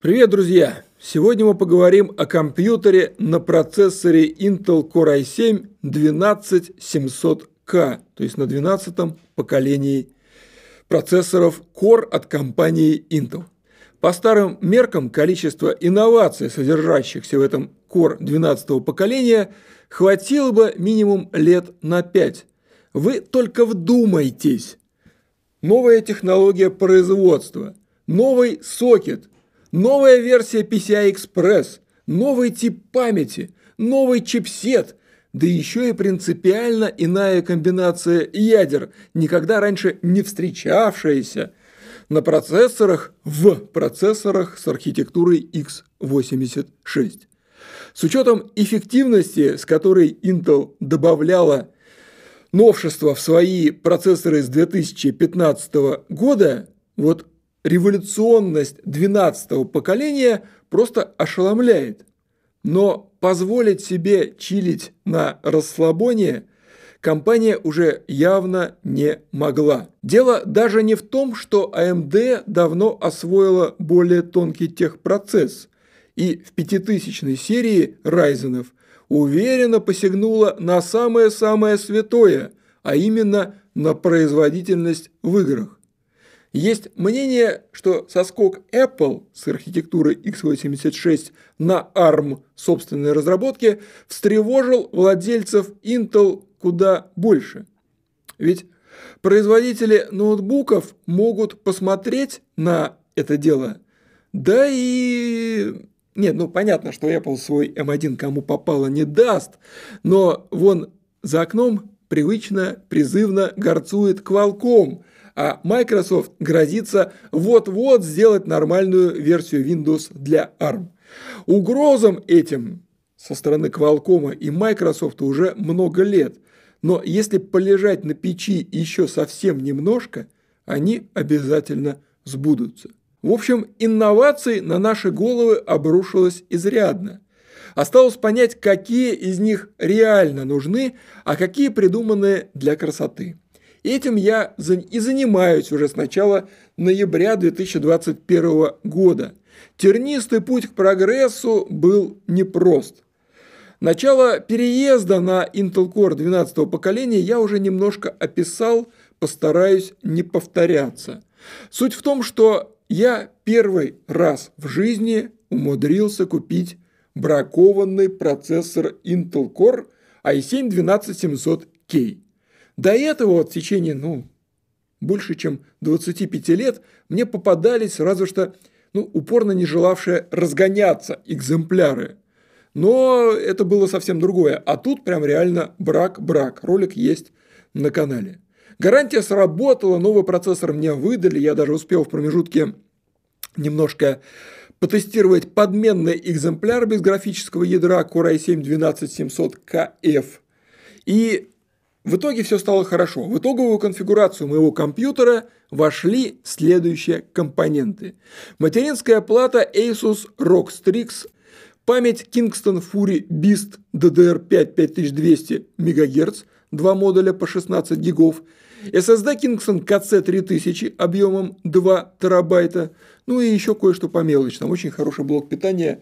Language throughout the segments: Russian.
Привет, друзья! Сегодня мы поговорим о компьютере на процессоре Intel Core i7 12700K, то есть на 12 поколении процессоров Core от компании Intel. По старым меркам количество инноваций, содержащихся в этом Core 12 поколения, хватило бы минимум лет на 5. Вы только вдумайтесь! Новая технология производства, новый сокет – Новая версия PCI Express, новый тип памяти, новый чипсет, да еще и принципиально иная комбинация ядер, никогда раньше не встречавшаяся на процессорах в процессорах с архитектурой x86. С учетом эффективности, с которой Intel добавляла новшества в свои процессоры с 2015 года, вот революционность 12-го поколения просто ошеломляет. Но позволить себе чилить на расслабоне компания уже явно не могла. Дело даже не в том, что AMD давно освоила более тонкий техпроцесс и в пятитысячной серии Ryzen уверенно посягнула на самое-самое святое, а именно на производительность в играх. Есть мнение, что соскок Apple с архитектурой x86 на ARM собственной разработки встревожил владельцев Intel куда больше. Ведь производители ноутбуков могут посмотреть на это дело, да и... Нет, ну понятно, что Apple свой M1 кому попало не даст, но вон за окном привычно, призывно горцует Qualcomm – а Microsoft грозится вот-вот сделать нормальную версию Windows для ARM. Угрозам этим со стороны Qualcomm и Microsoft уже много лет, но если полежать на печи еще совсем немножко, они обязательно сбудутся. В общем, инноваций на наши головы обрушилось изрядно. Осталось понять, какие из них реально нужны, а какие придуманы для красоты. Этим я и занимаюсь уже с начала ноября 2021 года. Тернистый путь к прогрессу был непрост. Начало переезда на Intel Core 12 поколения я уже немножко описал, постараюсь не повторяться. Суть в том, что я первый раз в жизни умудрился купить бракованный процессор Intel Core i7 12700K. До этого вот в течение, ну, больше чем 25 лет мне попадались разве что ну, упорно не желавшие разгоняться экземпляры. Но это было совсем другое. А тут прям реально брак-брак. Ролик есть на канале. Гарантия сработала, новый процессор мне выдали. Я даже успел в промежутке немножко потестировать подменный экземпляр без графического ядра Core i7-12700KF. И в итоге все стало хорошо. В итоговую конфигурацию моего компьютера вошли следующие компоненты. Материнская плата Asus ROG Strix, память Kingston Fury Beast DDR5 5200 МГц, два модуля по 16 гигов, SSD Kingston KC3000 объемом 2 терабайта, ну и еще кое-что по мелочи. Там очень хороший блок питания.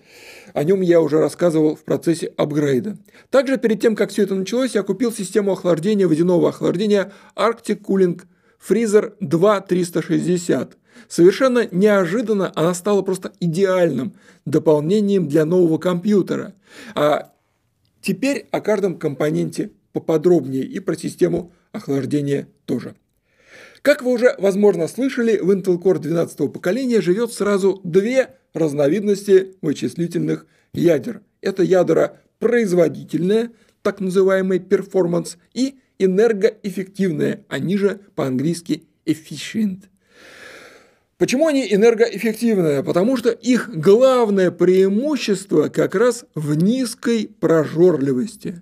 О нем я уже рассказывал в процессе апгрейда. Также перед тем, как все это началось, я купил систему охлаждения, водяного охлаждения Arctic Cooling Freezer 2360. Совершенно неожиданно она стала просто идеальным дополнением для нового компьютера. А теперь о каждом компоненте поподробнее и про систему охлаждения тоже. Как вы уже, возможно, слышали, в Intel Core 12 поколения живет сразу две разновидности вычислительных ядер. Это ядра производительное, так называемый performance, и энергоэффективное, они же по-английски efficient. Почему они энергоэффективные? Потому что их главное преимущество как раз в низкой прожорливости.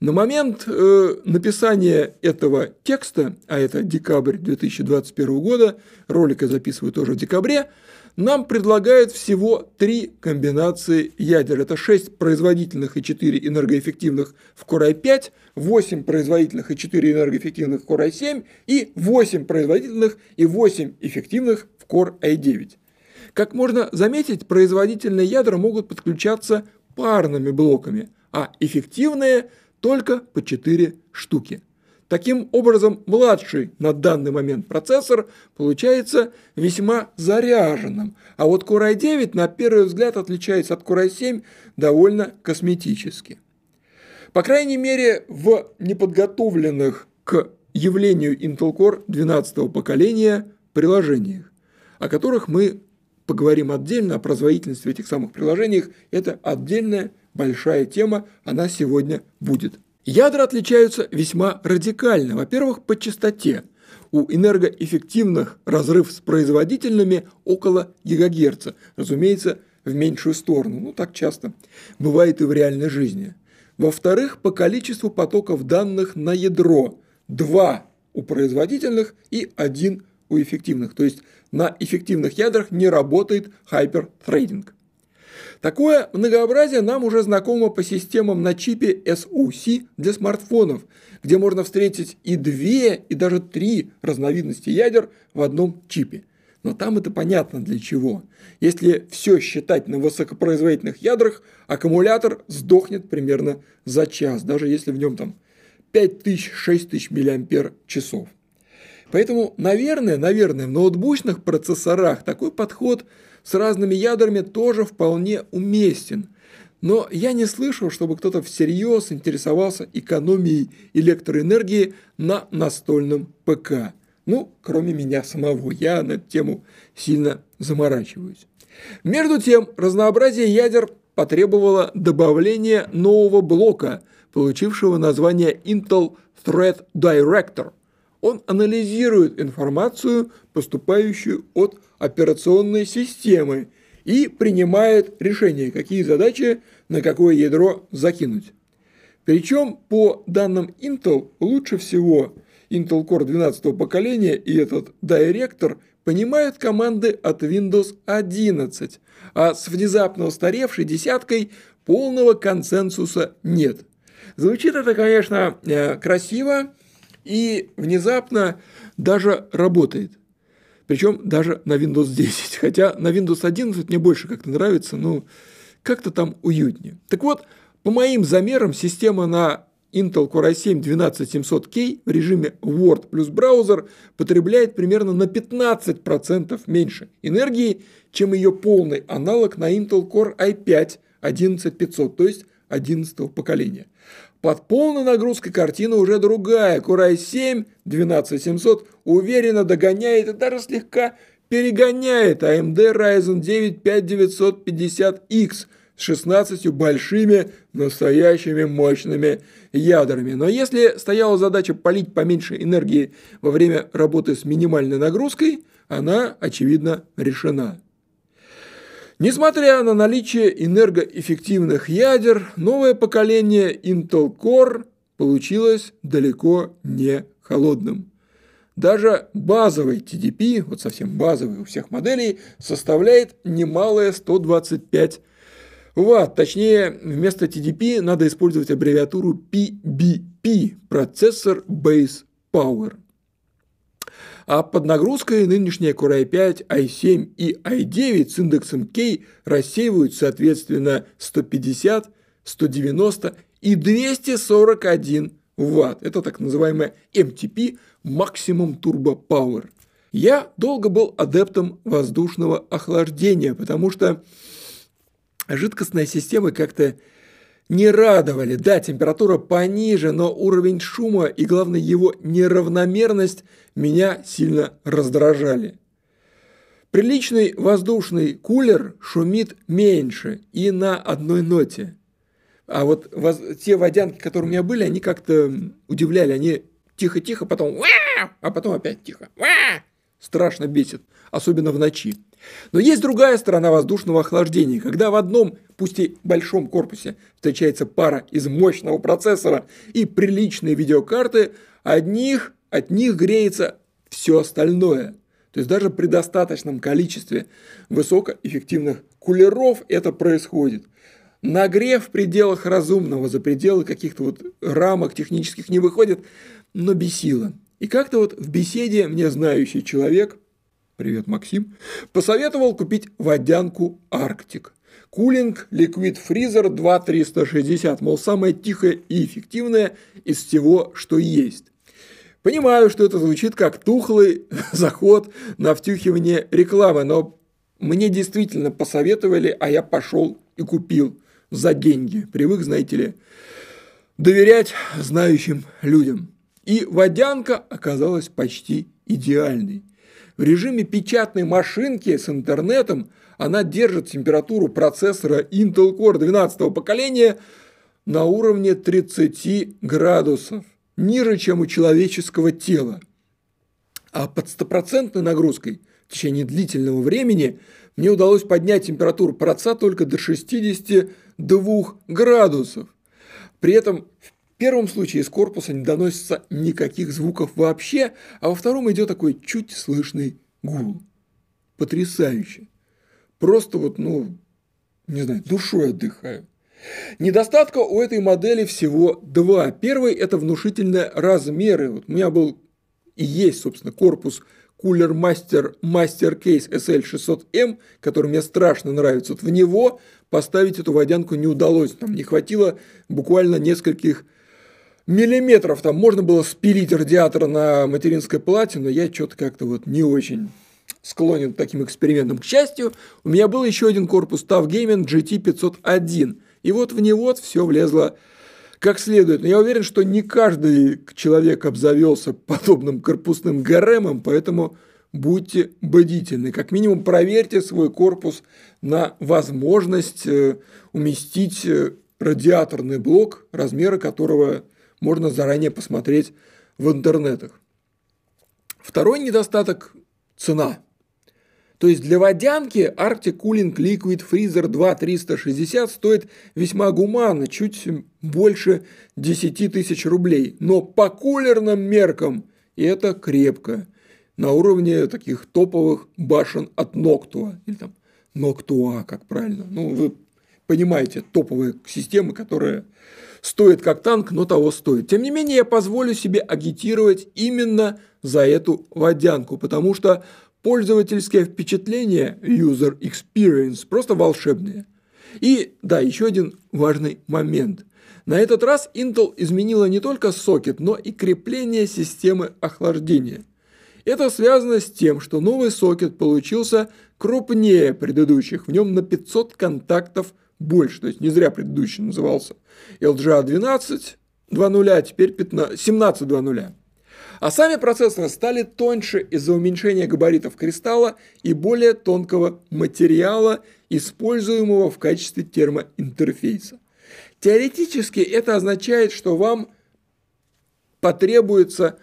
На момент э, написания этого текста, а это декабрь 2021 года, ролик я записываю тоже в декабре, нам предлагают всего три комбинации ядер. Это 6 производительных и 4 энергоэффективных в Core i5, 8 производительных и 4 энергоэффективных в Core i7 и 8 производительных и 8 эффективных в Core i9. Как можно заметить, производительные ядра могут подключаться парными блоками, а эффективные только по 4 штуки. Таким образом, младший на данный момент процессор получается весьма заряженным, а вот Core i9 на первый взгляд отличается от Core i7 довольно косметически. По крайней мере, в неподготовленных к явлению Intel Core 12 поколения приложениях, о которых мы поговорим отдельно, о производительности этих самых приложениях. Это отдельная большая тема, она сегодня будет. Ядра отличаются весьма радикально. Во-первых, по частоте. У энергоэффективных разрыв с производительными около гигагерца. Разумеется, в меньшую сторону. Ну, так часто бывает и в реальной жизни. Во-вторых, по количеству потоков данных на ядро. Два у производительных и один у эффективных. То есть на эффективных ядрах не работает хайпертрейдинг. Такое многообразие нам уже знакомо по системам на чипе SoC для смартфонов, где можно встретить и две, и даже три разновидности ядер в одном чипе. Но там это понятно для чего. Если все считать на высокопроизводительных ядрах, аккумулятор сдохнет примерно за час, даже если в нем там 5000-6000 мАч. Поэтому, наверное, наверное, в ноутбучных процессорах такой подход с разными ядрами тоже вполне уместен. Но я не слышал, чтобы кто-то всерьез интересовался экономией электроэнергии на настольном ПК. Ну, кроме меня самого, я на эту тему сильно заморачиваюсь. Между тем, разнообразие ядер потребовало добавления нового блока, получившего название Intel Thread Director – он анализирует информацию, поступающую от операционной системы, и принимает решение, какие задачи на какое ядро закинуть. Причем, по данным Intel, лучше всего Intel Core 12 поколения и этот директор понимают команды от Windows 11, а с внезапно устаревшей десяткой полного консенсуса нет. Звучит это, конечно, э, красиво, и внезапно даже работает. Причем даже на Windows 10. Хотя на Windows 11 мне больше как-то нравится, ну, как-то там уютнее. Так вот, по моим замерам, система на Intel Core i7 12700K в режиме Word плюс браузер потребляет примерно на 15% меньше энергии, чем ее полный аналог на Intel Core i5 11500, то есть 11 поколения. Под полной нагрузкой картина уже другая. Core i7 12700 уверенно догоняет и даже слегка перегоняет AMD Ryzen 9 5950X с 16 большими настоящими мощными ядрами. Но если стояла задача полить поменьше энергии во время работы с минимальной нагрузкой, она, очевидно, решена. Несмотря на наличие энергоэффективных ядер, новое поколение Intel Core получилось далеко не холодным. Даже базовый TDP, вот совсем базовый у всех моделей, составляет немалые 125 Ватт. Точнее, вместо TDP надо использовать аббревиатуру PBP – процессор Base Power. А под нагрузкой нынешние Core i5, i7 и i9 с индексом K рассеивают соответственно 150, 190 и 241 Ватт. Это так называемая MTP – Maximum Turbo Power. Я долго был адептом воздушного охлаждения, потому что жидкостная система как-то не радовали. Да, температура пониже, но уровень шума и, главное, его неравномерность меня сильно раздражали. Приличный воздушный кулер шумит меньше и на одной ноте. А вот воз... те водянки, которые у меня были, они как-то удивляли. Они тихо-тихо, потом а потом опять тихо. Страшно бесит, особенно в ночи. Но есть другая сторона воздушного охлаждения, когда в одном, пусть и большом корпусе, встречается пара из мощного процессора и приличные видеокарты, одних, от них греется все остальное. То есть даже при достаточном количестве высокоэффективных кулеров это происходит. Нагрев в пределах разумного, за пределы каких-то вот рамок технических не выходит, но бесило. И как-то вот в беседе мне знающий человек привет, Максим, посоветовал купить водянку Арктик. Кулинг Liquid Freezer 2360, мол, самая тихая и эффективная из всего, что есть. Понимаю, что это звучит как тухлый заход на втюхивание рекламы, но мне действительно посоветовали, а я пошел и купил за деньги. Привык, знаете ли, доверять знающим людям. И водянка оказалась почти идеальной. В режиме печатной машинки с интернетом она держит температуру процессора Intel Core 12 поколения на уровне 30 градусов, ниже, чем у человеческого тела. А под стопроцентной нагрузкой в течение длительного времени мне удалось поднять температуру проца только до 62 градусов. При этом в первом случае из корпуса не доносится никаких звуков вообще, а во втором идет такой чуть слышный гул. Потрясающе. Просто вот, ну, не знаю, душой отдыхаю. Недостатка у этой модели всего два. Первый – это внушительные размеры. Вот у меня был и есть, собственно, корпус Cooler Master Master Case SL600M, который мне страшно нравится. Вот в него поставить эту водянку не удалось. Там не хватило буквально нескольких миллиметров. Там можно было спилить радиатор на материнской плате, но я что-то как-то вот не очень склонен к таким экспериментам. К счастью, у меня был еще один корпус TAF Gaming GT501. И вот в него все влезло как следует. Но я уверен, что не каждый человек обзавелся подобным корпусным гаремом, поэтому будьте бдительны. Как минимум проверьте свой корпус на возможность э, уместить э, радиаторный блок, размеры которого можно заранее посмотреть в интернетах. Второй недостаток – цена. То есть для водянки Arctic Cooling Liquid Freezer 2360 стоит весьма гуманно, чуть больше 10 тысяч рублей. Но по кулерным меркам это крепко. На уровне таких топовых башен от Ноктуа. Или там Ноктуа, как правильно. Ну, вы понимаете, топовая система, которая стоит как танк, но того стоит. Тем не менее, я позволю себе агитировать именно за эту водянку, потому что пользовательское впечатление, user experience, просто волшебные. И да, еще один важный момент. На этот раз Intel изменила не только сокет, но и крепление системы охлаждения. Это связано с тем, что новый сокет получился крупнее предыдущих, в нем на 500 контактов больше, то есть не зря предыдущий назывался LGA 12 2.0, а теперь 15, 17 2.0. А сами процессоры стали тоньше из-за уменьшения габаритов кристалла и более тонкого материала, используемого в качестве термоинтерфейса. Теоретически это означает, что вам потребуется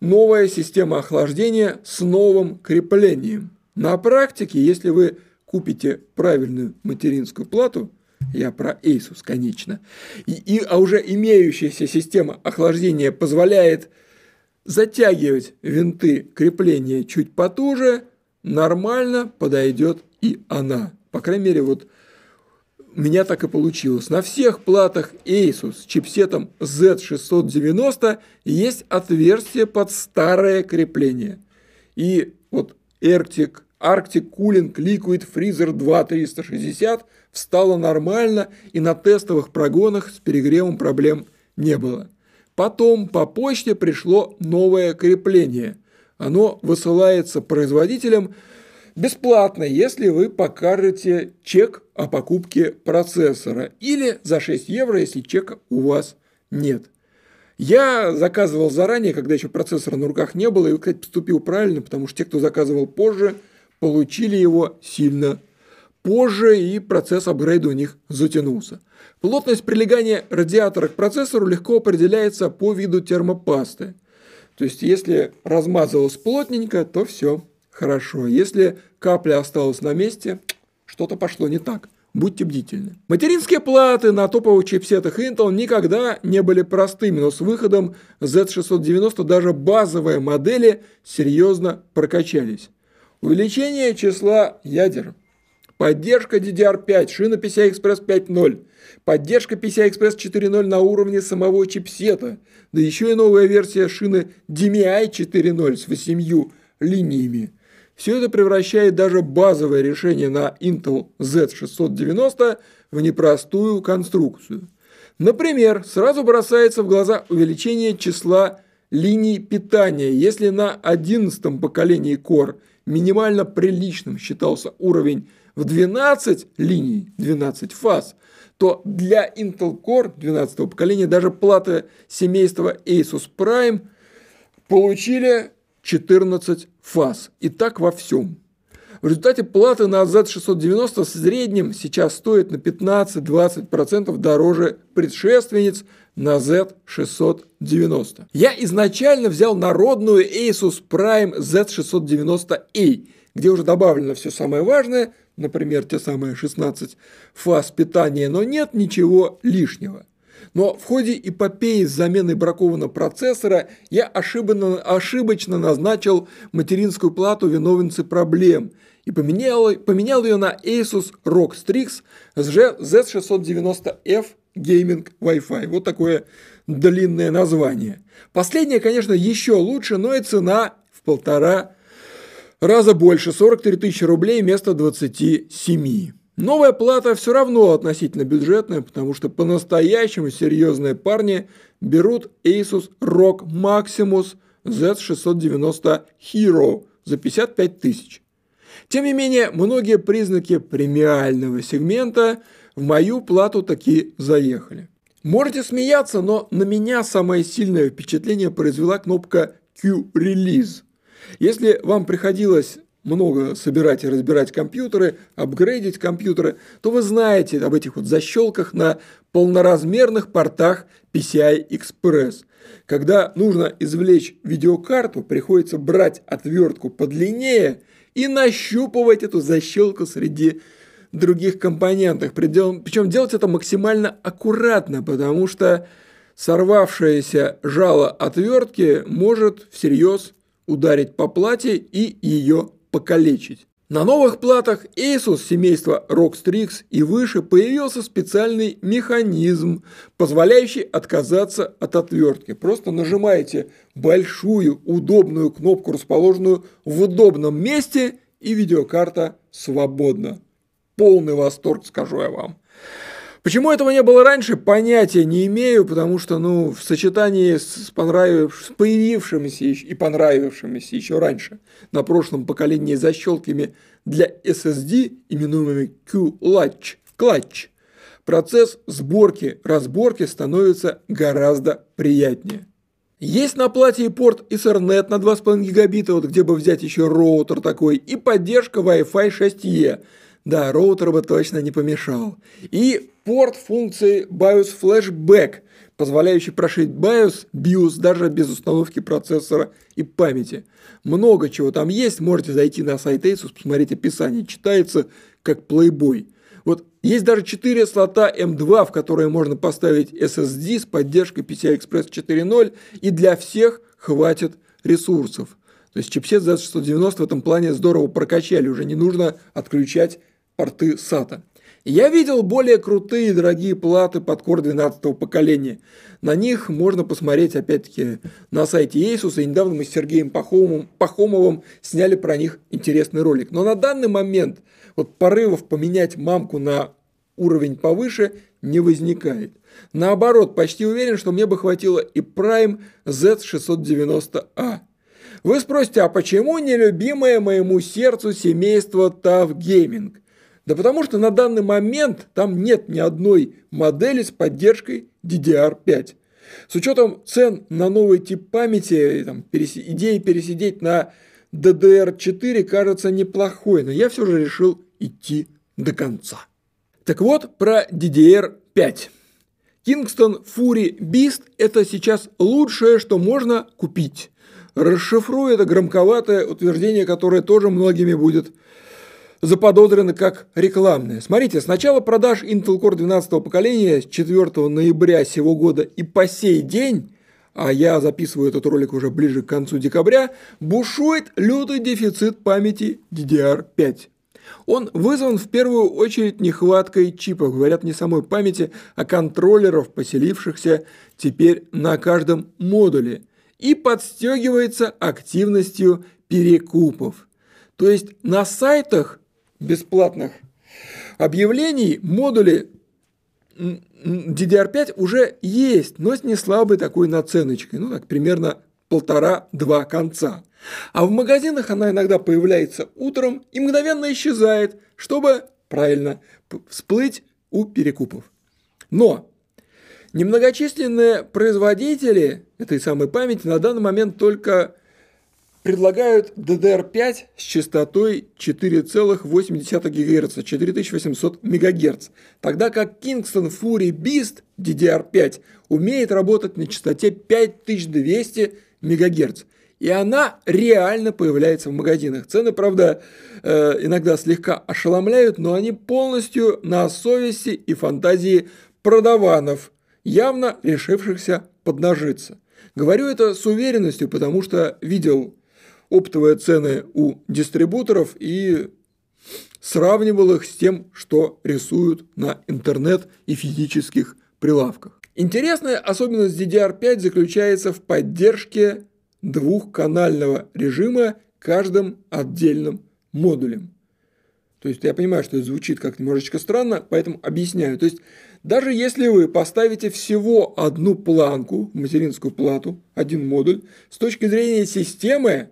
новая система охлаждения с новым креплением. На практике, если вы купите правильную материнскую плату, я про Asus, конечно, и, и, а уже имеющаяся система охлаждения позволяет затягивать винты крепления чуть потуже, нормально подойдет и она. По крайней мере, вот у меня так и получилось. На всех платах Asus с чипсетом Z690 есть отверстие под старое крепление. И вот Arctic, Arctic Cooling Liquid Freezer 2360 встало нормально и на тестовых прогонах с перегревом проблем не было. Потом по почте пришло новое крепление. Оно высылается производителям бесплатно, если вы покажете чек о покупке процессора. Или за 6 евро, если чека у вас нет. Я заказывал заранее, когда еще процессора на руках не было, и, кстати, поступил правильно, потому что те, кто заказывал позже, получили его сильно позже, и процесс апгрейда у них затянулся. Плотность прилегания радиатора к процессору легко определяется по виду термопасты. То есть, если размазалось плотненько, то все хорошо. Если капля осталась на месте, что-то пошло не так. Будьте бдительны. Материнские платы на топовых чипсетах Intel никогда не были простыми, но с выходом Z690 даже базовые модели серьезно прокачались. Увеличение числа ядер – Поддержка DDR5, шина PCI-Express 5.0, поддержка PCI-Express 4.0 на уровне самого чипсета, да еще и новая версия шины DMI 4.0 с 8 линиями. Все это превращает даже базовое решение на Intel Z690 в непростую конструкцию. Например, сразу бросается в глаза увеличение числа линий питания. Если на 11 поколении Core минимально приличным считался уровень в 12 линий, 12 фаз, то для Intel Core 12 поколения даже платы семейства Asus Prime получили 14 фаз. И так во всем. В результате платы на Z690 в среднем сейчас стоят на 15-20% дороже предшественниц на Z690. Я изначально взял народную Asus Prime Z690A, где уже добавлено все самое важное, например, те самые 16 фаз питания, но нет ничего лишнего. Но в ходе эпопеи с заменой бракованного процессора я ошибочно, ошибочно назначил материнскую плату виновницы проблем и поменял, поменял ее на Asus ROG Strix Z690F Gaming Wi-Fi. Вот такое длинное название. Последнее, конечно, еще лучше, но и цена в полтора раза больше, 43 тысячи рублей вместо 27. Новая плата все равно относительно бюджетная, потому что по-настоящему серьезные парни берут Asus ROG Maximus Z690 Hero за 55 тысяч. Тем не менее, многие признаки премиального сегмента в мою плату таки заехали. Можете смеяться, но на меня самое сильное впечатление произвела кнопка Q-Release. Если вам приходилось много собирать и разбирать компьютеры, апгрейдить компьютеры, то вы знаете об этих вот защелках на полноразмерных портах PCI Express. Когда нужно извлечь видеокарту, приходится брать отвертку подлиннее и нащупывать эту защелку среди других компонентов. Причем делать это максимально аккуратно, потому что сорвавшееся жало отвертки может всерьез ударить по плате и ее покалечить. На новых платах Asus семейства Rockstrix и выше появился специальный механизм, позволяющий отказаться от отвертки. Просто нажимаете большую удобную кнопку, расположенную в удобном месте, и видеокарта свободна. Полный восторг, скажу я вам. Почему этого не было раньше, понятия не имею, потому что, ну, в сочетании с, понравив... с появившимися и понравившимися еще раньше на прошлом поколении защелками для SSD, именуемыми Q-Latch, Clutch, процесс сборки, разборки становится гораздо приятнее. Есть на плате и порт Ethernet на 2,5 гигабита, вот где бы взять еще роутер такой, и поддержка Wi-Fi 6E – да, роутер бы точно не помешал. И порт функции BIOS Flashback, позволяющий прошить BIOS, BIOS даже без установки процессора и памяти. Много чего там есть, можете зайти на сайт Asus, посмотреть описание, читается как плейбой. Вот есть даже 4 слота M2, в которые можно поставить SSD с поддержкой PCI Express 4.0, и для всех хватит ресурсов. То есть чипсет Z690 в этом плане здорово прокачали, уже не нужно отключать порты SATA. Я видел более крутые и дорогие платы под Core 12 поколения. На них можно посмотреть, опять-таки, на сайте Asus, и недавно мы с Сергеем Пахомовым, Пахомовым сняли про них интересный ролик. Но на данный момент вот порывов поменять мамку на уровень повыше не возникает. Наоборот, почти уверен, что мне бы хватило и Prime Z690A. Вы спросите, а почему нелюбимое моему сердцу семейство TAF Gaming? Да потому что на данный момент там нет ни одной модели с поддержкой DDR5. С учетом цен на новый тип памяти, там, перес... идея пересидеть на DDR4 кажется неплохой, но я все же решил идти до конца. Так вот, про DDR5. Kingston Fury Beast – это сейчас лучшее, что можно купить. Расшифрую это громковатое утверждение, которое тоже многими будет заподозрены как рекламные. Смотрите, с начала продаж Intel Core 12 поколения с 4 ноября сего года и по сей день, а я записываю этот ролик уже ближе к концу декабря, бушует лютый дефицит памяти DDR5. Он вызван в первую очередь нехваткой чипов, говорят не самой памяти, а контроллеров, поселившихся теперь на каждом модуле, и подстегивается активностью перекупов. То есть на сайтах бесплатных объявлений модули DDR5 уже есть, но с не слабой такой наценочкой, ну так примерно полтора-два конца. А в магазинах она иногда появляется утром и мгновенно исчезает, чтобы, правильно, всплыть у перекупов. Но немногочисленные производители этой самой памяти на данный момент только предлагают DDR5 с частотой 4,8 ГГц, 4800 МГц, тогда как Kingston Fury Beast DDR5 умеет работать на частоте 5200 МГц. И она реально появляется в магазинах. Цены, правда, э, иногда слегка ошеломляют, но они полностью на совести и фантазии продаванов, явно решившихся поднажиться. Говорю это с уверенностью, потому что видел оптовые цены у дистрибуторов и сравнивал их с тем, что рисуют на интернет и физических прилавках. Интересная особенность DDR5 заключается в поддержке двухканального режима каждым отдельным модулем. То есть я понимаю, что это звучит как немножечко странно, поэтому объясняю. То есть даже если вы поставите всего одну планку, материнскую плату, один модуль, с точки зрения системы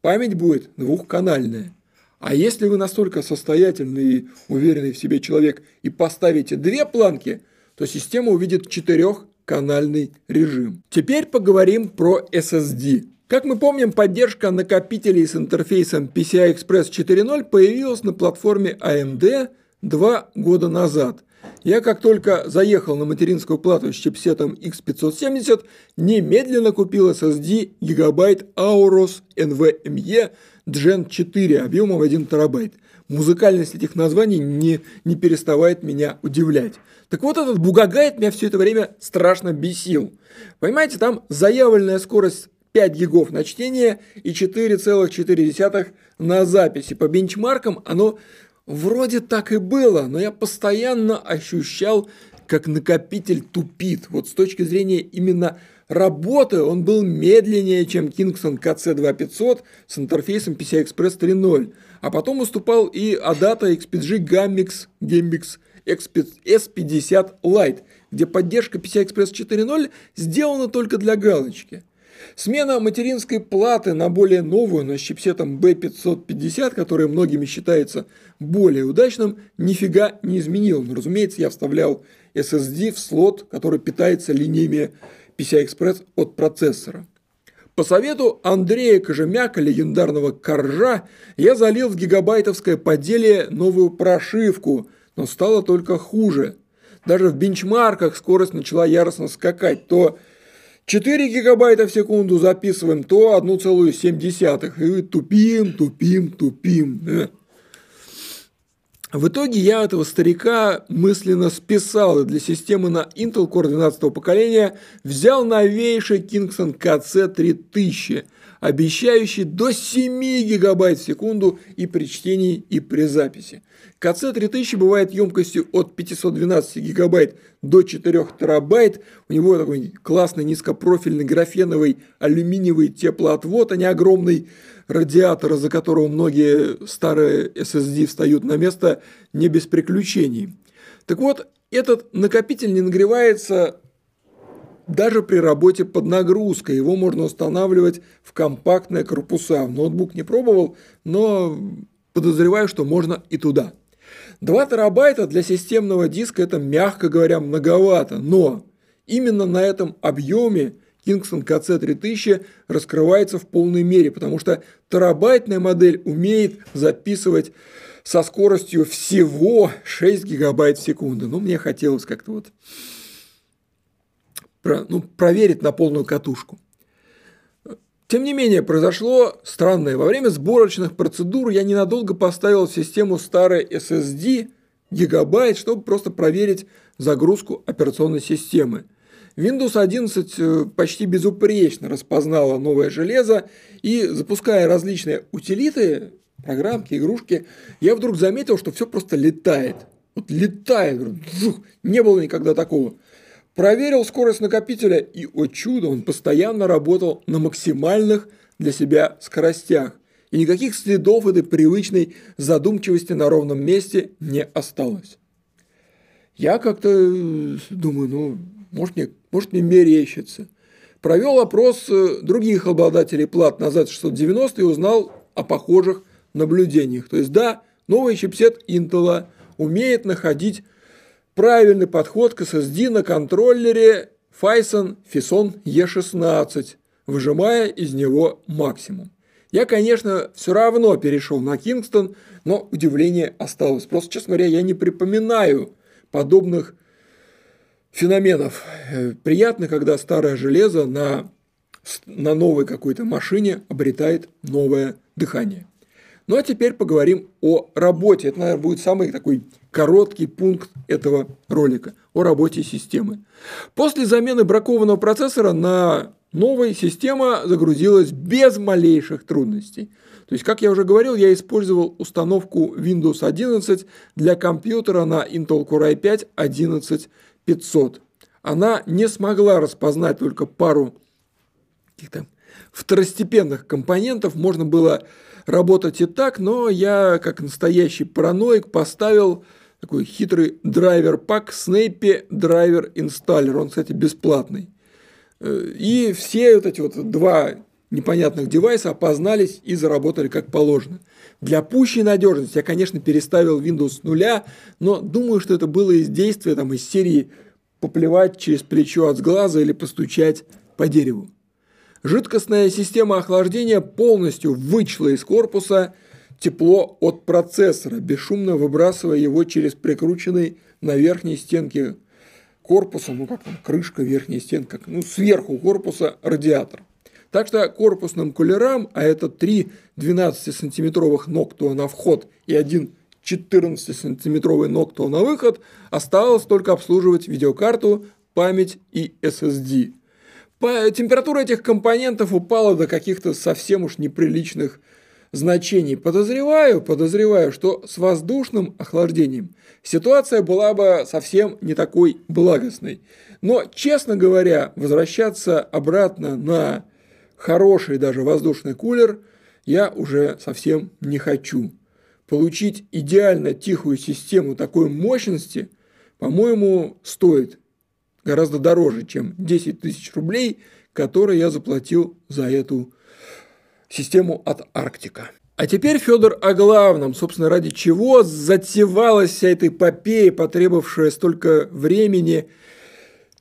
память будет двухканальная. А если вы настолько состоятельный и уверенный в себе человек и поставите две планки, то система увидит четырехканальный режим. Теперь поговорим про SSD. Как мы помним, поддержка накопителей с интерфейсом PCI Express 4.0 появилась на платформе AMD два года назад. Я как только заехал на материнскую плату с чипсетом X570, немедленно купил SSD Gigabyte Aorus NVMe Gen 4 объемом 1 терабайт. Музыкальность этих названий не, не переставает меня удивлять. Так вот, этот бугагайт меня все это время страшно бесил. Понимаете, там заявленная скорость 5 гигов на чтение и 4,4 на записи. По бенчмаркам оно Вроде так и было, но я постоянно ощущал, как накопитель тупит. Вот с точки зрения именно работы он был медленнее, чем Kingston KC2500 с интерфейсом PCI Express 3.0. А потом уступал и Adata XPG Gammix Gambix S50 Lite, где поддержка PCI Express 4.0 сделана только для галочки. Смена материнской платы на более новую, но с чипсетом B550, который многими считается более удачным, нифига не изменил. Но, разумеется, я вставлял SSD в слот, который питается линиями PCI-Express от процессора. По совету Андрея Кожемяка, легендарного Коржа, я залил в гигабайтовское поделие новую прошивку, но стало только хуже. Даже в бенчмарках скорость начала яростно скакать, то 4 гигабайта в секунду записываем, то 1,7. И тупим, тупим, тупим. Э. В итоге я этого старика мысленно списал и для системы на Intel Core 12 поколения взял новейший Kingston KC3000, обещающий до 7 гигабайт в секунду и при чтении, и при записи. КЦ-3000 бывает емкостью от 512 гигабайт до 4 терабайт. У него такой классный низкопрофильный графеновый алюминиевый теплоотвод, а не огромный радиатор, из-за которого многие старые SSD встают на место не без приключений. Так вот, этот накопитель не нагревается даже при работе под нагрузкой. Его можно устанавливать в компактные корпуса. Ноутбук не пробовал, но подозреваю, что можно и туда. 2 терабайта для системного диска это, мягко говоря, многовато, но именно на этом объеме Kingston KC3000 раскрывается в полной мере, потому что терабайтная модель умеет записывать со скоростью всего 6 гигабайт в секунду. Ну, мне хотелось как-то вот ну, проверить на полную катушку. Тем не менее, произошло странное. Во время сборочных процедур я ненадолго поставил в систему старой SSD гигабайт, чтобы просто проверить загрузку операционной системы. Windows 11 э, почти безупречно распознала новое железо, и запуская различные утилиты, программки, игрушки, я вдруг заметил, что все просто летает. Вот летает. Не было никогда такого. Проверил скорость накопителя, и, о чудо, он постоянно работал на максимальных для себя скоростях. и никаких следов этой привычной задумчивости на ровном месте не осталось. Я как-то э, думаю, ну, может мне, может мне мерещится. Провел опрос э, других обладателей плат на Z690 и узнал о похожих наблюдениях. То есть, да, новый чипсет Intel умеет находить правильный подход к SSD на контроллере Phison Fison E16, выжимая из него максимум. Я, конечно, все равно перешел на Kingston, но удивление осталось. Просто, честно говоря, я не припоминаю подобных феноменов. Э, приятно, когда старое железо на, на новой какой-то машине обретает новое дыхание. Ну а теперь поговорим о работе. Это, наверное, будет самый такой короткий пункт этого ролика о работе системы. После замены бракованного процессора на новой система загрузилась без малейших трудностей. То есть, как я уже говорил, я использовал установку Windows 11 для компьютера на Intel Core i5 11500. Она не смогла распознать только пару каких-то второстепенных компонентов. Можно было работать и так, но я, как настоящий параноик, поставил такой хитрый драйвер-пак Snappy Driver Installer. Он, кстати, бесплатный. Э, и все вот эти вот два непонятных девайса опознались и заработали как положено. Для пущей надежности я, конечно, переставил Windows с нуля, но думаю, что это было из действия там, из серии поплевать через плечо от сглаза или постучать по дереву. Жидкостная система охлаждения полностью вычла из корпуса тепло от процессора, бесшумно выбрасывая его через прикрученный на верхней стенке корпуса, ну как там, крышка верхней стенки, ну сверху корпуса радиатор. Так что корпусным кулерам, а это три 12-сантиметровых ногтуа на вход и один 14-сантиметровый ногтуа на выход, осталось только обслуживать видеокарту, память и SSD. Температура этих компонентов упала до каких-то совсем уж неприличных значений. Подозреваю, подозреваю, что с воздушным охлаждением ситуация была бы совсем не такой благостной. Но, честно говоря, возвращаться обратно на хороший даже воздушный кулер я уже совсем не хочу. Получить идеально тихую систему такой мощности, по-моему, стоит гораздо дороже, чем 10 тысяч рублей, которые я заплатил за эту систему от Арктика. А теперь, Федор, о главном, собственно, ради чего затевалась вся эта эпопея, потребовавшая столько времени,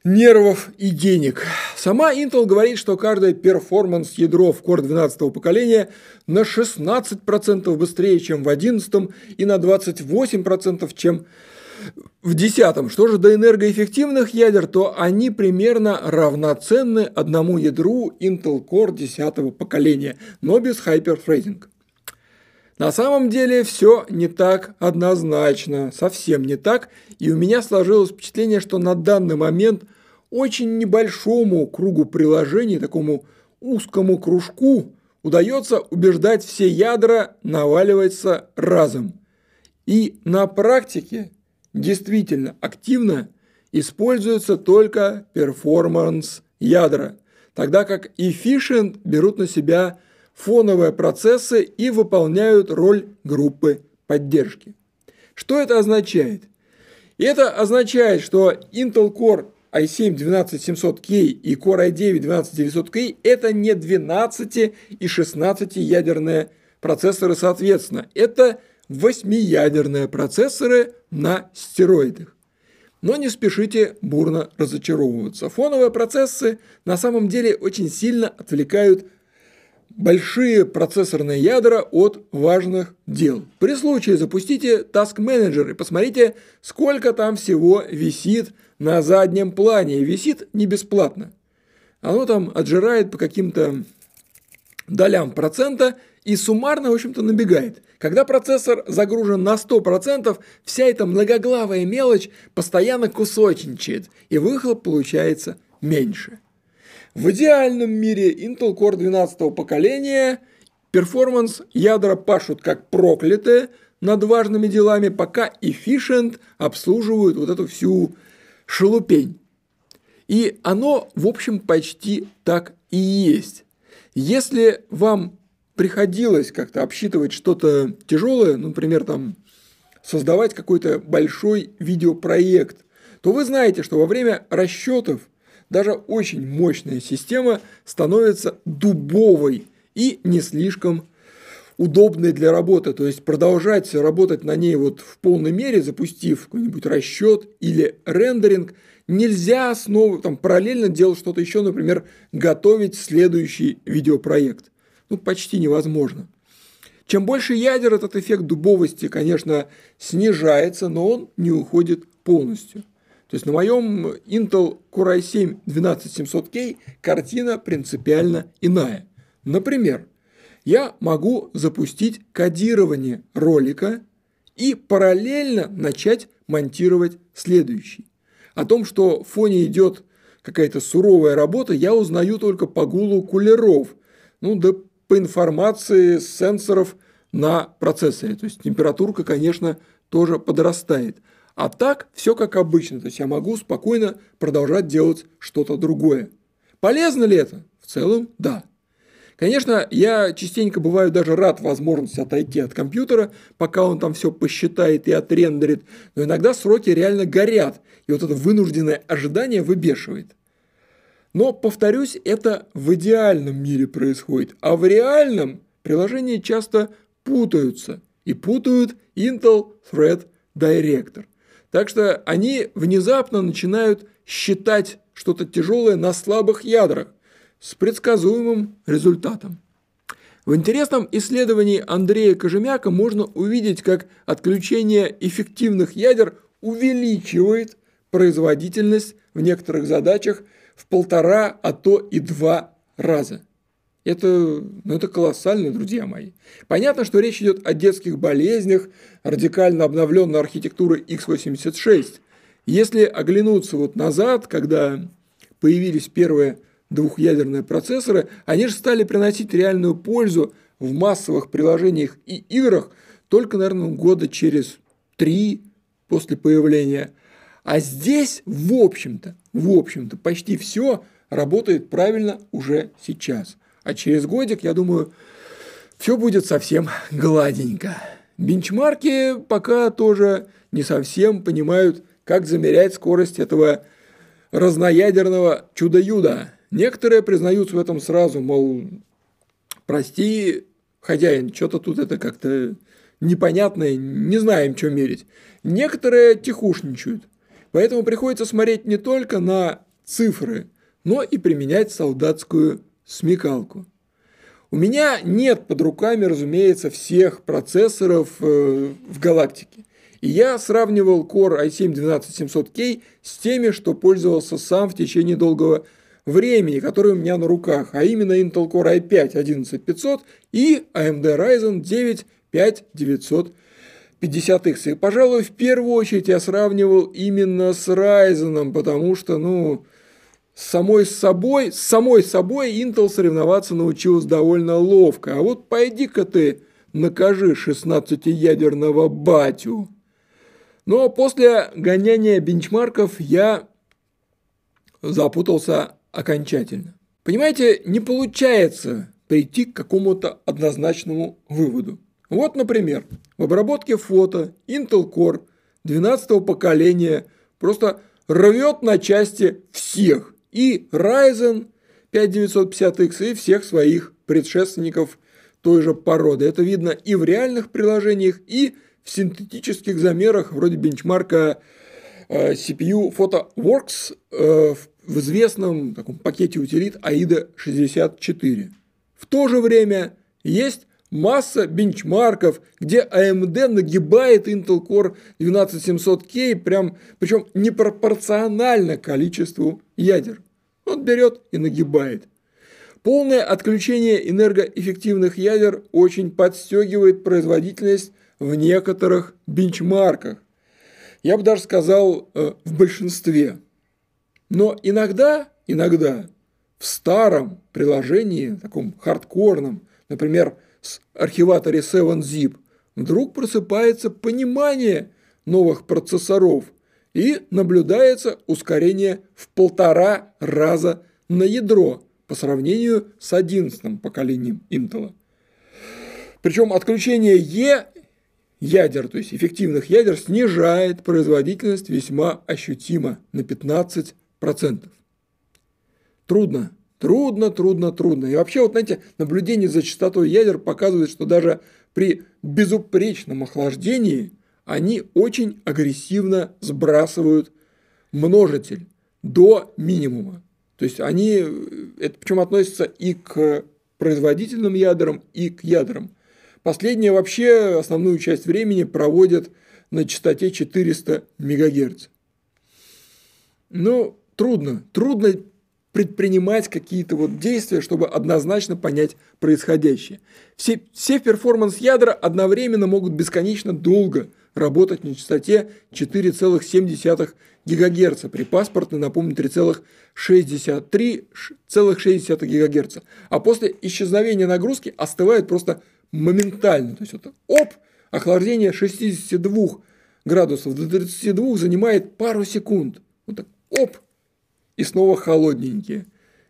нервов и денег. Сама Intel говорит, что каждое performance-ядро в Core 12 поколения на 16% быстрее, чем в 11 и на 28%, чем в десятом, что же до энергоэффективных ядер, то они примерно равноценны одному ядру Intel Core 10 поколения, но без hyperthreading а. На самом деле все не так однозначно, совсем не так, и у меня сложилось впечатление, что на данный момент очень небольшому кругу приложений, такому узкому кружку, удается убеждать все ядра наваливаться разом. И на практике действительно активно используются только перформанс ядра, тогда как efficient берут на себя фоновые процессы и выполняют роль группы поддержки. Что это означает? Это означает, что Intel Core i7 12700K и Core i9 12900K это не 12 и 16 ядерные процессоры соответственно. Это восьмиядерные процессоры на стероидах. Но не спешите бурно разочаровываться. Фоновые процессы на самом деле очень сильно отвлекают большие процессорные ядра от важных дел. При случае запустите Task Manager и посмотрите, сколько там всего висит на заднем плане. И висит не бесплатно. Оно там отжирает по каким-то долям процента и суммарно, в общем-то, набегает. Когда процессор загружен на 100%, вся эта многоглавая мелочь постоянно кусочничает, и выхлоп получается меньше. В идеальном мире Intel Core 12 поколения перформанс ядра пашут как проклятые над важными делами, пока Efficient обслуживают вот эту всю шелупень. И оно, в общем, почти так и есть. Если вам приходилось как-то обсчитывать что-то тяжелое, например, там создавать какой-то большой видеопроект, то вы знаете, что во время расчетов даже очень мощная система становится дубовой и не слишком удобной для работы. То есть продолжать работать на ней вот в полной мере, запустив какой-нибудь расчет или рендеринг, нельзя снова там, параллельно делать что-то еще, например, готовить следующий видеопроект. Ну, почти невозможно. Чем больше ядер, этот эффект дубовости, конечно, снижается, но он не уходит полностью. То есть на моем Intel Core i7 12700K картина принципиально иная. Например, я могу запустить кодирование ролика и параллельно начать монтировать следующий. О том, что в фоне идет какая-то суровая работа, я узнаю только по гулу кулеров, ну да по информации сенсоров на процессоре. То есть температурка, конечно, тоже подрастает. А так все как обычно, то есть я могу спокойно продолжать делать что-то другое. Полезно ли это? В целом, да. Конечно, я частенько бываю даже рад возможности отойти от компьютера, пока он там все посчитает и отрендерит, но иногда сроки реально горят, и вот это вынужденное ожидание выбешивает. Но, повторюсь, это в идеальном мире происходит, а в реальном приложения часто путаются, и путают Intel Thread Director – так что они внезапно начинают считать что-то тяжелое на слабых ядрах с предсказуемым результатом. В интересном исследовании Андрея Кожемяка можно увидеть, как отключение эффективных ядер увеличивает производительность в некоторых задачах в полтора, а то и два раза. Это, ну, это колоссально, друзья мои. Понятно, что речь идет о детских болезнях, радикально обновленной архитектуры x86. Если оглянуться вот назад, когда появились первые двухъядерные процессоры, они же стали приносить реальную пользу в массовых приложениях и играх только, наверное, года через три после появления. А здесь, в общем-то, в общем-то, почти все работает правильно уже сейчас. А через годик, я думаю, все будет совсем гладенько. Бенчмарки пока тоже не совсем понимают, как замерять скорость этого разноядерного чудо-юда. Некоторые признаются в этом сразу, мол, прости, хозяин, что-то тут это как-то непонятное, не знаем, что мерить. Некоторые тихушничают. Поэтому приходится смотреть не только на цифры, но и применять солдатскую смекалку. У меня нет под руками, разумеется, всех процессоров э, в галактике. И я сравнивал Core i7-12700K с теми, что пользовался сам в течение долгого времени, которые у меня на руках, а именно Intel Core i5-11500 и AMD Ryzen 9 5950X. И, пожалуй, в первую очередь я сравнивал именно с Ryzen, потому что, ну, с самой собой, с самой собой Intel соревноваться научилась довольно ловко. А вот пойди-ка ты накажи 16-ядерного батю. Но после гоняния бенчмарков я запутался окончательно. Понимаете, не получается прийти к какому-то однозначному выводу. Вот, например, в обработке фото Intel Core 12 поколения просто рвет на части всех и Ryzen 5950X и всех своих предшественников той же породы. Это видно и в реальных приложениях, и в синтетических замерах вроде бенчмарка э, CPU PhotoWorks э, в известном таком пакете утилит AIDA 64. В то же время есть масса бенчмарков, где AMD нагибает Intel Core 12700K, прям, причем непропорционально количеству ядер. Он берет и нагибает. Полное отключение энергоэффективных ядер очень подстегивает производительность в некоторых бенчмарках. Я бы даже сказал, э, в большинстве. Но иногда, иногда в старом приложении, таком хардкорном, например, с архиваторе 7-zip, вдруг просыпается понимание новых процессоров и наблюдается ускорение в полтора раза на ядро по сравнению с 11 поколением Intel. Причем отключение Е ядер, то есть эффективных ядер, снижает производительность весьма ощутимо на 15%. Трудно, трудно, трудно, трудно. И вообще, вот знаете, наблюдение за частотой ядер показывает, что даже при безупречном охлаждении они очень агрессивно сбрасывают множитель до минимума. То есть они, это причем относится и к производительным ядрам, и к ядрам. Последние вообще основную часть времени проводят на частоте 400 МГц. Ну, трудно, трудно предпринимать какие-то вот действия, чтобы однозначно понять происходящее. Все, все перформанс-ядра одновременно могут бесконечно долго работать на частоте 4,7 ГГц, при паспортной, напомню, 3,6 ГГц. А после исчезновения нагрузки остывает просто моментально. То есть это оп, охлаждение 62 градусов до 32 занимает пару секунд. Вот так оп, и снова холодненькие.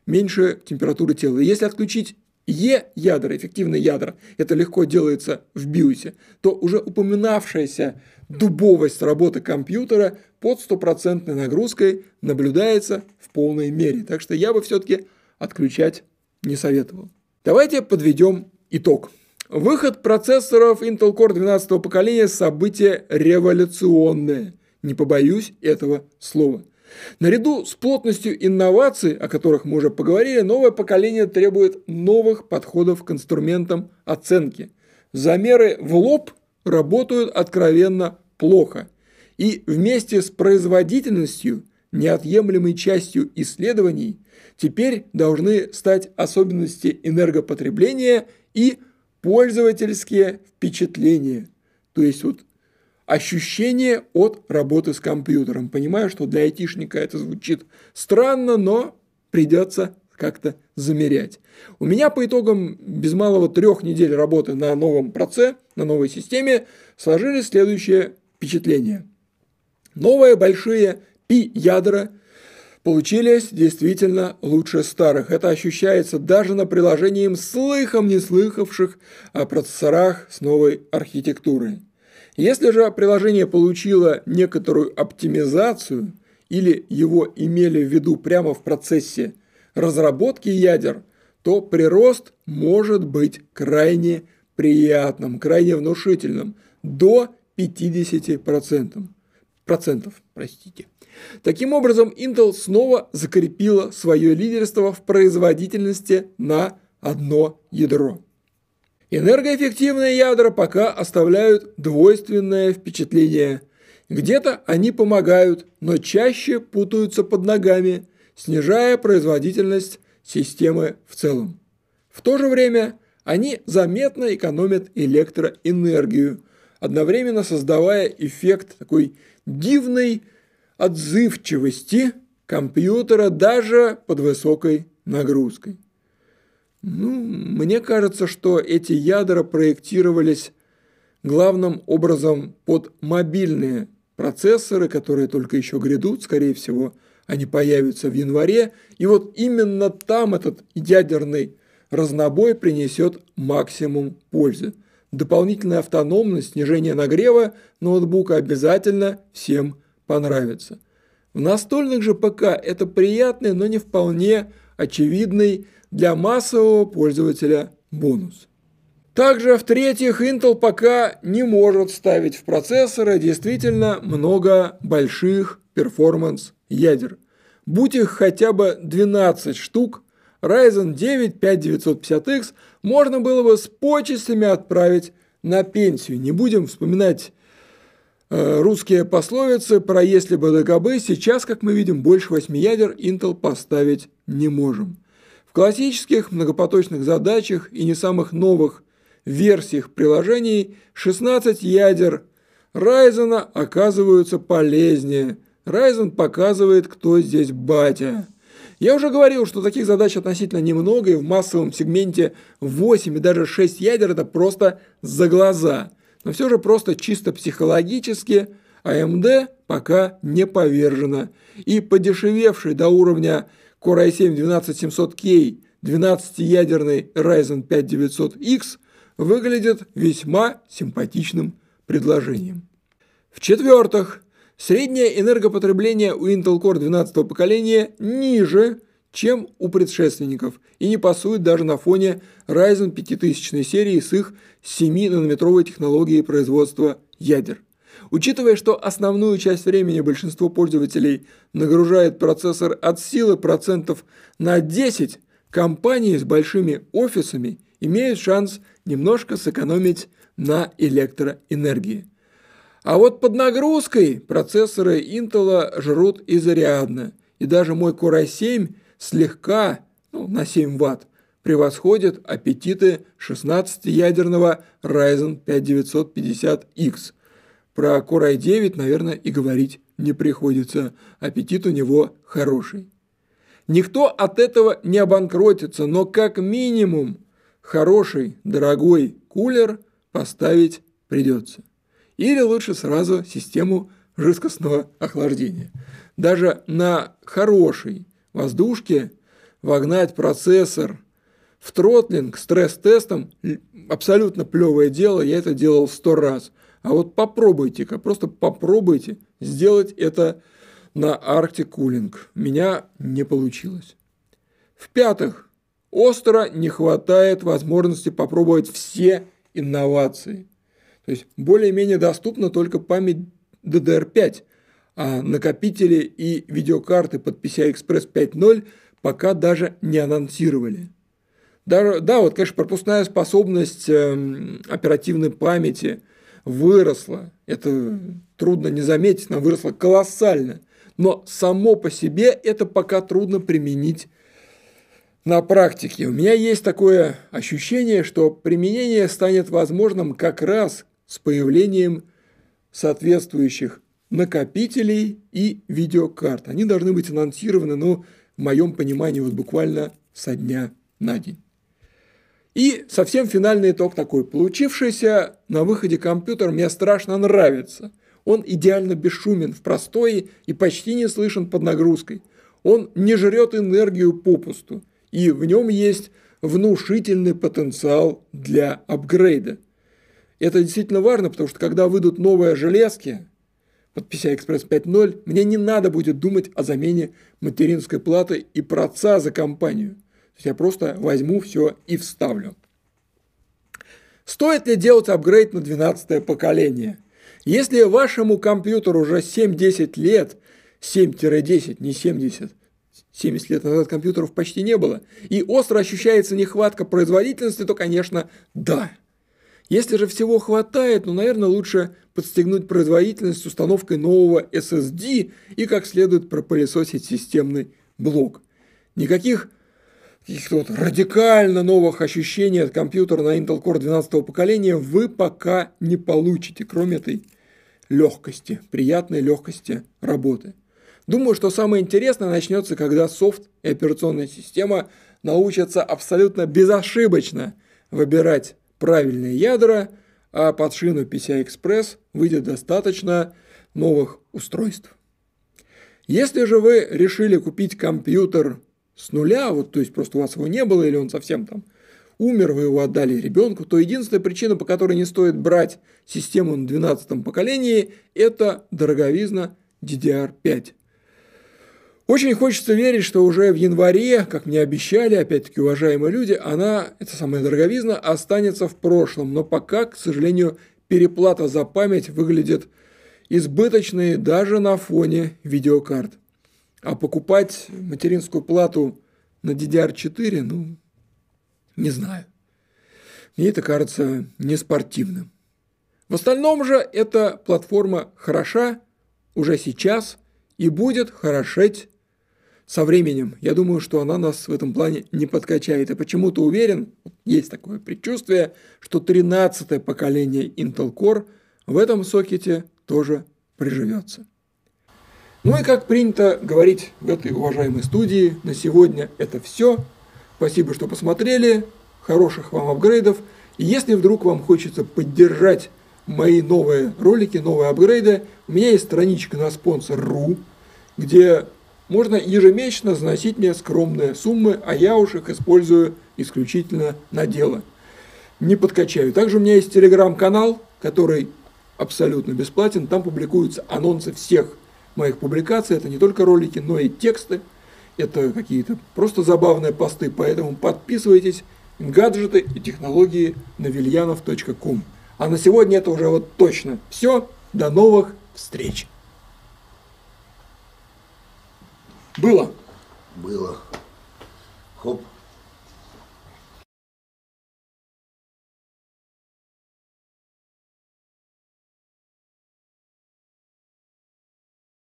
Меньше температуры тела. если отключить Е ядра, эффективные ядра, это легко делается в биосе, то уже упоминавшаяся дубовость работы компьютера под стопроцентной нагрузкой наблюдается в полной мере. Так что я бы все-таки отключать не советовал. Давайте подведем итог. Выход процессоров Intel Core 12 поколения – событие революционное. Не побоюсь этого слова. Наряду с плотностью инноваций, о которых мы уже поговорили, новое поколение требует новых подходов к инструментам оценки. Замеры в лоб работают откровенно плохо. И вместе с производительностью, неотъемлемой частью исследований, теперь должны стать особенности энергопотребления и пользовательские впечатления. То есть вот ощущение от работы с компьютером. Понимаю, что для айтишника это звучит странно, но придется как-то замерять. У меня по итогам без малого трех недель работы на новом проце, на новой системе, сложились следующие впечатления. Новые большие пи-ядра получились действительно лучше старых. Это ощущается даже на приложении слыхом не слыхавших о процессорах с новой архитектурой. Если же приложение получило некоторую оптимизацию или его имели в виду прямо в процессе разработки ядер, то прирост может быть крайне приятным, крайне внушительным, до 50%. Процентов, простите. Таким образом, Intel снова закрепила свое лидерство в производительности на одно ядро. Энергоэффективные ядра пока оставляют двойственное впечатление. Где-то они помогают, но чаще путаются под ногами, снижая производительность системы в целом. В то же время они заметно экономят электроэнергию, одновременно создавая эффект такой дивной отзывчивости компьютера даже под высокой нагрузкой. Ну, мне кажется, что эти ядра проектировались главным образом под мобильные процессоры, которые только еще грядут, скорее всего, они появятся в январе. И вот именно там этот ядерный разнобой принесет максимум пользы. Дополнительная автономность, снижение нагрева ноутбука обязательно всем понравится. В настольных же ПК это приятный, но не вполне очевидный для массового пользователя бонус. Также, в-третьих, Intel пока не может ставить в процессоры действительно много больших перформанс ядер. Будь их хотя бы 12 штук, Ryzen 9 5950X можно было бы с почестями отправить на пенсию. Не будем вспоминать э, русские пословицы про «если бы ДКБ», сейчас, как мы видим, больше 8 ядер Intel поставить не можем. Классических многопоточных задачах и не самых новых версиях приложений 16 ядер Ryzen оказываются полезнее. Ryzen показывает, кто здесь батя. Я уже говорил, что таких задач относительно немного, и в массовом сегменте 8 и даже 6 ядер это просто за глаза. Но все же просто чисто психологически AMD пока не повержена. И подешевевший до уровня Core i7 12700K 12-ядерный Ryzen 5900X выглядит весьма симпатичным предложением. В-четвертых, среднее энергопотребление у Intel Core 12 поколения ниже, чем у предшественников, и не пасует даже на фоне Ryzen 5000 серии с их 7-нанометровой технологией производства ядер. Учитывая, что основную часть времени большинство пользователей нагружает процессор от силы процентов на 10, компании с большими офисами имеют шанс немножко сэкономить на электроэнергии. А вот под нагрузкой процессоры Intel жрут изрядно, и даже мой Core i7 слегка, ну, на 7 Вт, превосходит аппетиты 16-ядерного Ryzen 5950X. Про Core i9, наверное, и говорить не приходится, аппетит у него хороший. Никто от этого не обанкротится, но как минимум хороший, дорогой кулер поставить придется. Или лучше сразу систему жидкостного охлаждения. Даже на хорошей воздушке вогнать процессор в тротлинг стресс-тестом абсолютно плевое дело, я это делал сто раз. А вот попробуйте-ка, просто попробуйте сделать это на Arctic Cooling. Меня не получилось. В-пятых, остро не хватает возможности попробовать все инновации. То есть более-менее доступна только память DDR5, а накопители и видеокарты под PCI-Express 5.0 пока даже не анонсировали. Да, да, вот, конечно, пропускная способность э, оперативной памяти выросла. Это трудно не заметить, она выросла колоссально. Но само по себе это пока трудно применить на практике. У меня есть такое ощущение, что применение станет возможным как раз с появлением соответствующих накопителей и видеокарт. Они должны быть анонсированы, но в моем понимании вот буквально со дня на день. И совсем финальный итог такой. Получившийся на выходе компьютер мне страшно нравится. Он идеально бесшумен в простое и почти не слышен под нагрузкой. Он не жрет энергию попусту. И в нем есть внушительный потенциал для апгрейда. Это действительно важно, потому что когда выйдут новые железки под PCI Express 5.0, мне не надо будет думать о замене материнской платы и проца за компанию – я просто возьму все и вставлю. Стоит ли делать апгрейд на 12 поколение? Если вашему компьютеру уже 7-10 лет, 7-10, не 70, 70 лет назад компьютеров почти не было, и остро ощущается нехватка производительности, то, конечно, да. Если же всего хватает, ну, наверное, лучше подстегнуть производительность установкой нового SSD и как следует пропылесосить системный блок. Никаких каких-то вот радикально новых ощущений от компьютера на Intel Core 12 поколения вы пока не получите, кроме этой легкости, приятной легкости работы. Думаю, что самое интересное начнется, когда софт и операционная система научатся абсолютно безошибочно выбирать правильные ядра, а под шину PCI Express выйдет достаточно новых устройств. Если же вы решили купить компьютер с нуля, вот, то есть просто у вас его не было или он совсем там умер, вы его отдали ребенку, то единственная причина, по которой не стоит брать систему на 12 поколении, это дороговизна DDR5. Очень хочется верить, что уже в январе, как мне обещали, опять-таки, уважаемые люди, она, эта самая дороговизна, останется в прошлом. Но пока, к сожалению, переплата за память выглядит избыточной даже на фоне видеокарт. А покупать материнскую плату на DDR4, ну, не знаю. Мне это кажется неспортивным. В остальном же эта платформа хороша уже сейчас и будет хорошеть со временем. Я думаю, что она нас в этом плане не подкачает. И почему-то уверен, есть такое предчувствие, что 13 поколение Intel Core в этом сокете тоже приживется. Ну и как принято говорить в этой уважаемой студии, на сегодня это все. Спасибо, что посмотрели. Хороших вам апгрейдов. И если вдруг вам хочется поддержать мои новые ролики, новые апгрейды, у меня есть страничка на спонсор.ру, где можно ежемесячно заносить мне скромные суммы, а я уж их использую исключительно на дело. не подкачаю. Также у меня есть телеграм-канал, который абсолютно бесплатен. Там публикуются анонсы всех моих публикаций. Это не только ролики, но и тексты. Это какие-то просто забавные посты. Поэтому подписывайтесь. Гаджеты и технологии на вильянов.ком. А на сегодня это уже вот точно все. До новых встреч. Было? Было. Хоп.